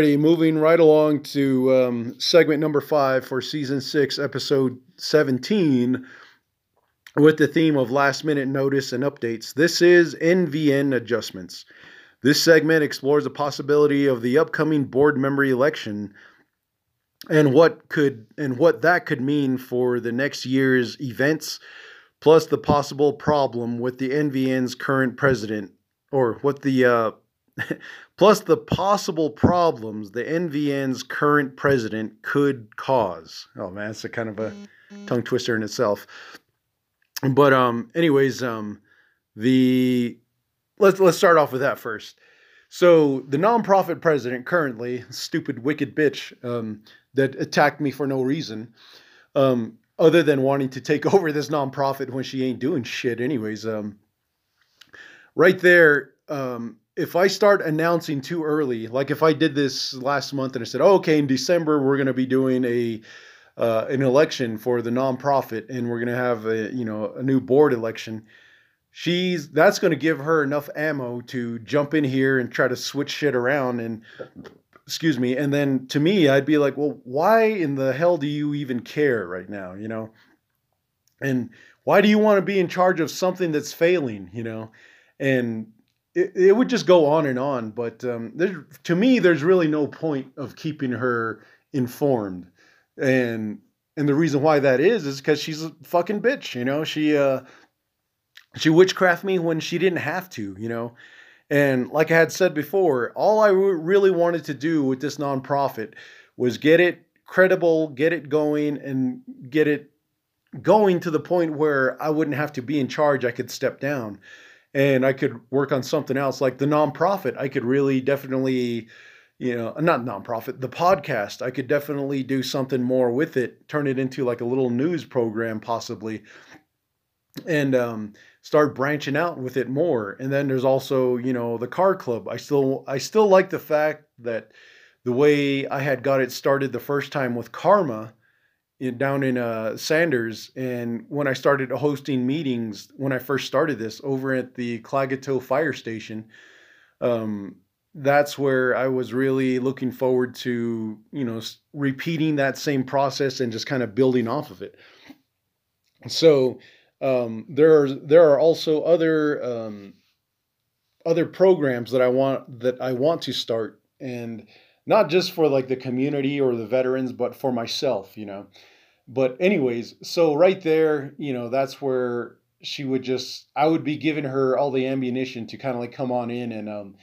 Alrighty, moving right along to um, segment number five for season six, episode 17, with the theme of last minute notice and updates. This is NVN adjustments. This segment explores the possibility of the upcoming board member election and what could and what that could mean for the next year's events, plus the possible problem with the NVN's current president, or what the uh, plus the possible problems the NVN's current president could cause. Oh man, that's a kind of a tongue twister in itself. But um, anyways, um, the let's let's start off with that first. So the nonprofit president currently, stupid wicked bitch, um, that attacked me for no reason, um, other than wanting to take over this nonprofit when she ain't doing shit. Anyways, um, right there, um, if I start announcing too early, like if I did this last month and I said, oh, okay, in December we're going to be doing a uh, an election for the nonprofit and we're going to have a you know a new board election, she's that's going to give her enough ammo to jump in here and try to switch shit around and excuse me and then to me I'd be like, well, why in the hell do you even care right now, you know? And why do you want to be in charge of something that's failing, you know? And it, it would just go on and on. But um, there, to me, there's really no point of keeping her informed. And and the reason why that is is because she's a fucking bitch. You know, she uh, she witchcraft me when she didn't have to. You know. And like I had said before, all I really wanted to do with this nonprofit was get it credible, get it going, and get it going to the point where I wouldn't have to be in charge. I could step down and I could work on something else like the nonprofit. I could really definitely, you know, not nonprofit, the podcast. I could definitely do something more with it, turn it into like a little news program possibly, and um, start branching out with it more. And then there's also, you know, the car club. I still I still like the fact that the way I had got it started the first time with Karma down in uh, Sanders, and when I started hosting meetings, when I first started this over at the Klagetoh Fire Station, um, that's where I was really looking forward to, you know, repeating that same process and just kind of building off of it. So um, there are there are also other um, other programs that I want that I want to start, and not just for like the community or the veterans, but for myself, you know but anyways, so right there, you know, that's where she would just I would be giving her all the ammunition to kind of like come on in and um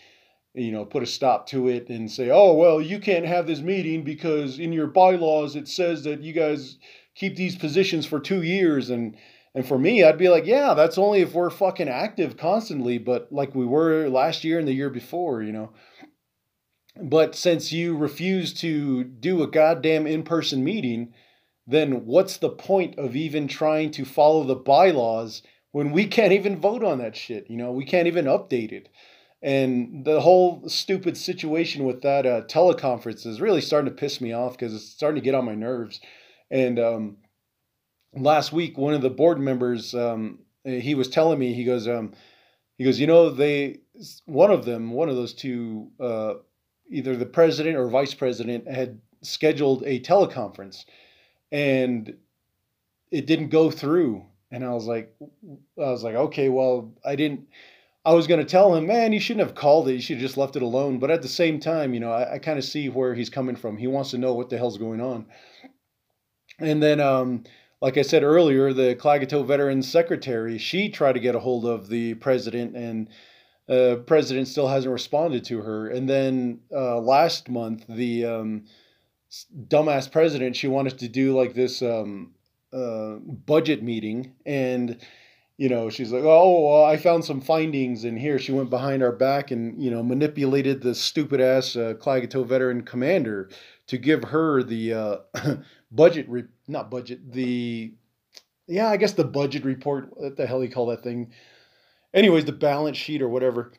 you know put a stop to it and say, "Oh, well, you can't have this meeting because in your bylaws it says that you guys keep these positions for 2 years and and for me, I'd be like, yeah, that's only if we're fucking active constantly, but like we were last year and the year before, you know. But since you refuse to do a goddamn in-person meeting, then what's the point of even trying to follow the bylaws when we can't even vote on that shit? You know, we can't even update it. And the whole stupid situation with that uh, teleconference is really starting to piss me off because it's starting to get on my nerves. And um, last week, one of the board members, um, he was telling me, he goes, um, he goes, you know, they, one of them, one of those two, uh, either the president or vice president had scheduled a teleconference and it didn't go through. And I was like, I was like, okay, well, I didn't. I was going to tell him, man, you shouldn't have called it. You should have just left it alone. But at the same time, you know, I, I kind of see where he's coming from. He wants to know what the hell's going on. And then, um, like I said earlier, the Klagetoh Veterans Secretary, she tried to get a hold of the president, and uh, president still hasn't responded to her. And then uh, last month, the um, dumbass president, she wanted to do like this um, uh, budget meeting, and you know she's like, oh, well, I found some findings, in here she went behind our back and you know manipulated the stupid ass uh, Klagetoh veteran commander to give her the uh, budget, re- not budget, the yeah, I guess the budget report. What the hell you call that thing? Anyways, the balance sheet or whatever.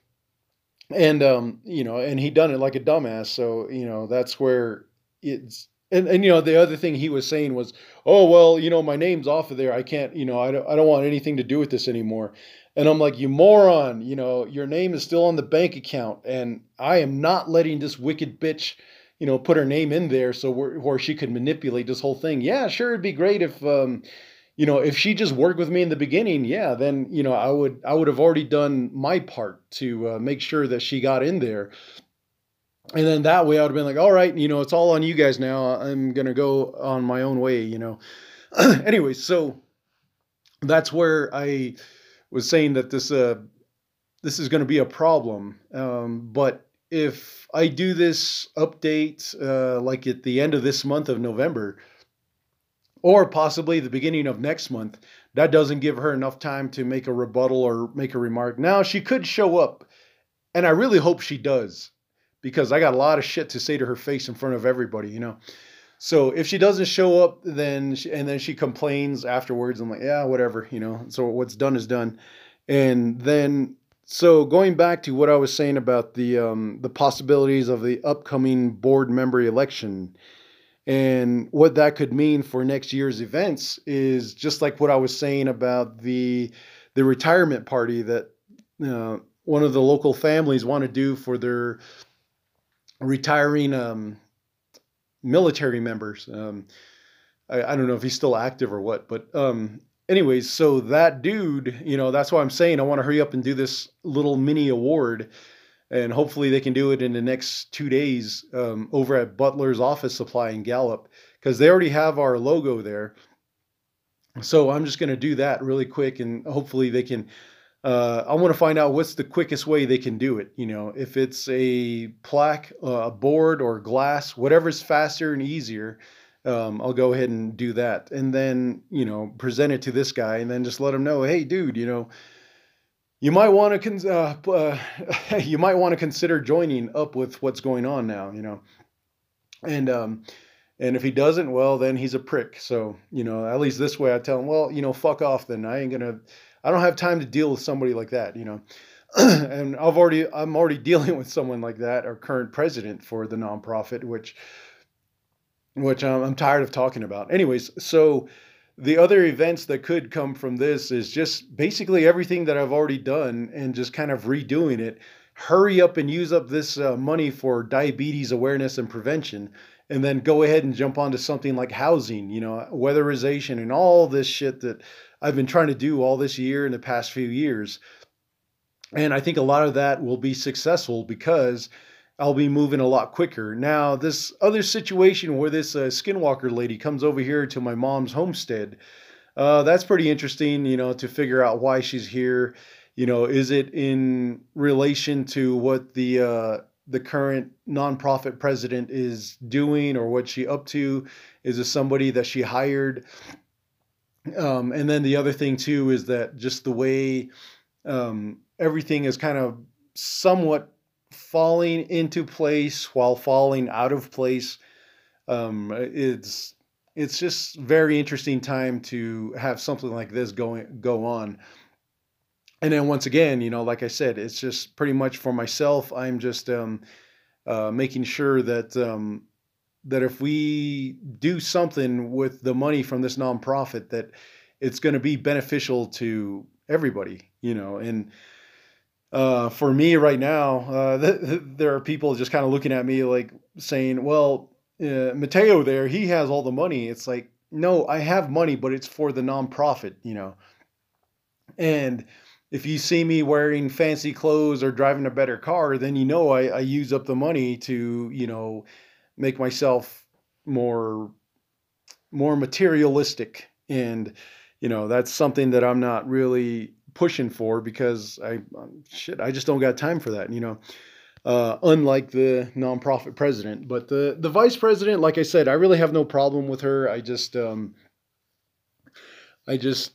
And um, you know, and he done it like a dumbass. So you know, that's where it's and, and you know the other thing he was saying was oh well you know my name's off of there i can't you know i don't, I don't want anything to do with this anymore And I'm like, you moron, you know, your name is still on the bank account. And I am not letting this wicked bitch, you know, put her name in there so where, she could manipulate this whole thing. Yeah, sure, it'd be great if, um, you know, if she just worked with me in the beginning, yeah, then, you know, I would, I would have already done my part to uh, make sure that she got in there. And then that way I would have been like, all right, you know, it's all on you guys now. I'm going to go on my own way, you know. anyway, so that's where I, was saying that this uh, this is going to be a problem. Um, but if I do this update uh, like at the end of this month of November, or possibly the beginning of next month, that doesn't give her enough time to make a rebuttal or make a remark. Now she could show up, and I really hope she does, because I got a lot of shit to say to her face in front of everybody, you know. So if she doesn't show up, then she, and then she complains afterwards. I'm like, yeah, whatever, you know. So what's done is done. And then so going back to what I was saying about the um, the possibilities of the upcoming board member election and what that could mean for next year's events is just like what I was saying about the the retirement party that uh, one of the local families want to do for their retiring um, military members. Um, I, I, don't know if he's still active or what, but um, anyways, so that dude, you know, that's why I'm saying I want to hurry up and do this little mini award, and hopefully they can do it in the next two days um, over at Butler's Office Supply in Gallup because they already have our logo there. So I'm just going to do that really quick, and hopefully they can uh, I want to find out what's the quickest way they can do it. You know, if it's a plaque, uh, a board, or glass, whatever's faster and easier, um, I'll go ahead and do that. And then, you know, present it to this guy and then just let him know, hey, dude, you know, you might want to con- uh, uh, you might want to consider joining up with what's going on now, you know. And um, and if he doesn't, well, then he's a prick. So, you know, at least this way I tell him, well, you know, fuck off then. I ain't gonna I don't have time to deal with somebody like that, you know. and I've already I'm already dealing with someone like that, our current president for the nonprofit, which which I'm, I'm tired of talking about. Anyways, so the other events that could come from this is just basically everything that I've already done and just kind of redoing it. Hurry up and use up this uh, money for diabetes awareness and prevention, and then go ahead and jump onto something like housing, you know, weatherization, and all this shit that I've been trying to do all this year in the past few years. And I think a lot of that will be successful because I'll be moving a lot quicker. Now, this other situation where this uh, skinwalker lady comes over here to my mom's homestead, uh, that's pretty interesting, you know, to figure out why she's here. You know, is it in relation to what the uh, the current nonprofit president is doing or what she up to? Is this somebody that she hired? Um, and then the other thing too is that just the way um, everything is kind of somewhat falling into place while falling out of place. Um, it's it's just very interesting time to have something like this going go on. And then once again, you know, like I said, it's just pretty much for myself. I'm just um, uh, making sure that um, that if we do something with the money from this nonprofit that it's going to be beneficial to everybody you know and uh, for me right now uh, th- th- there are people just kind of looking at me like saying well uh, mateo there he has all the money. It's like no i have money but it's for the nonprofit you know? And if you see me wearing fancy clothes or driving a better car then you know i, I use up the money to you know make myself more more materialistic. And you know that's something that i'm not really pushing for because i um, shit i just don't got time for that you know? Uh, unlike the nonprofit president but the the vice president like i said i really have no problem with her. I just um i just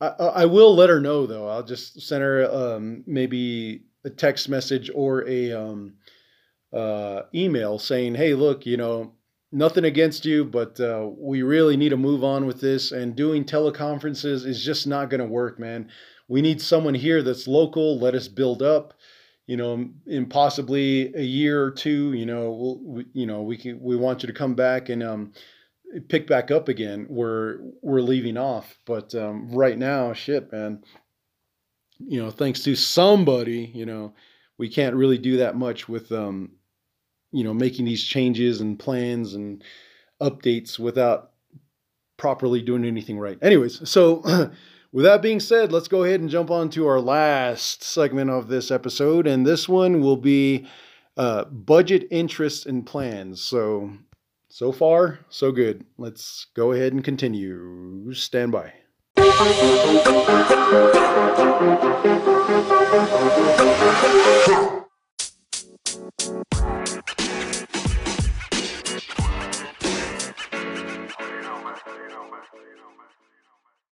I, I will let her know though. I'll just send her um, maybe a text message or a um, uh, email saying, "Hey, look, you know, nothing against you, but uh, we really need to move on with this. And doing teleconferences is just not going to work, man. We need someone here that's local. Let us build up." You know, in possibly a year or two, you know, we'll, we, you know, we can, we want you to come back and um, pick back up again. We're we're leaving off, but um, right now, shit, man, you know, thanks to somebody, you know, we can't really do that much with, um, you know making these changes and plans and updates without properly doing anything right. Anyways, so with that being said, let's go ahead and jump on to our last segment of this episode, and this one will be uh, budget, interests, and plans. So so far, so good. Let's go ahead and continue. Stand by.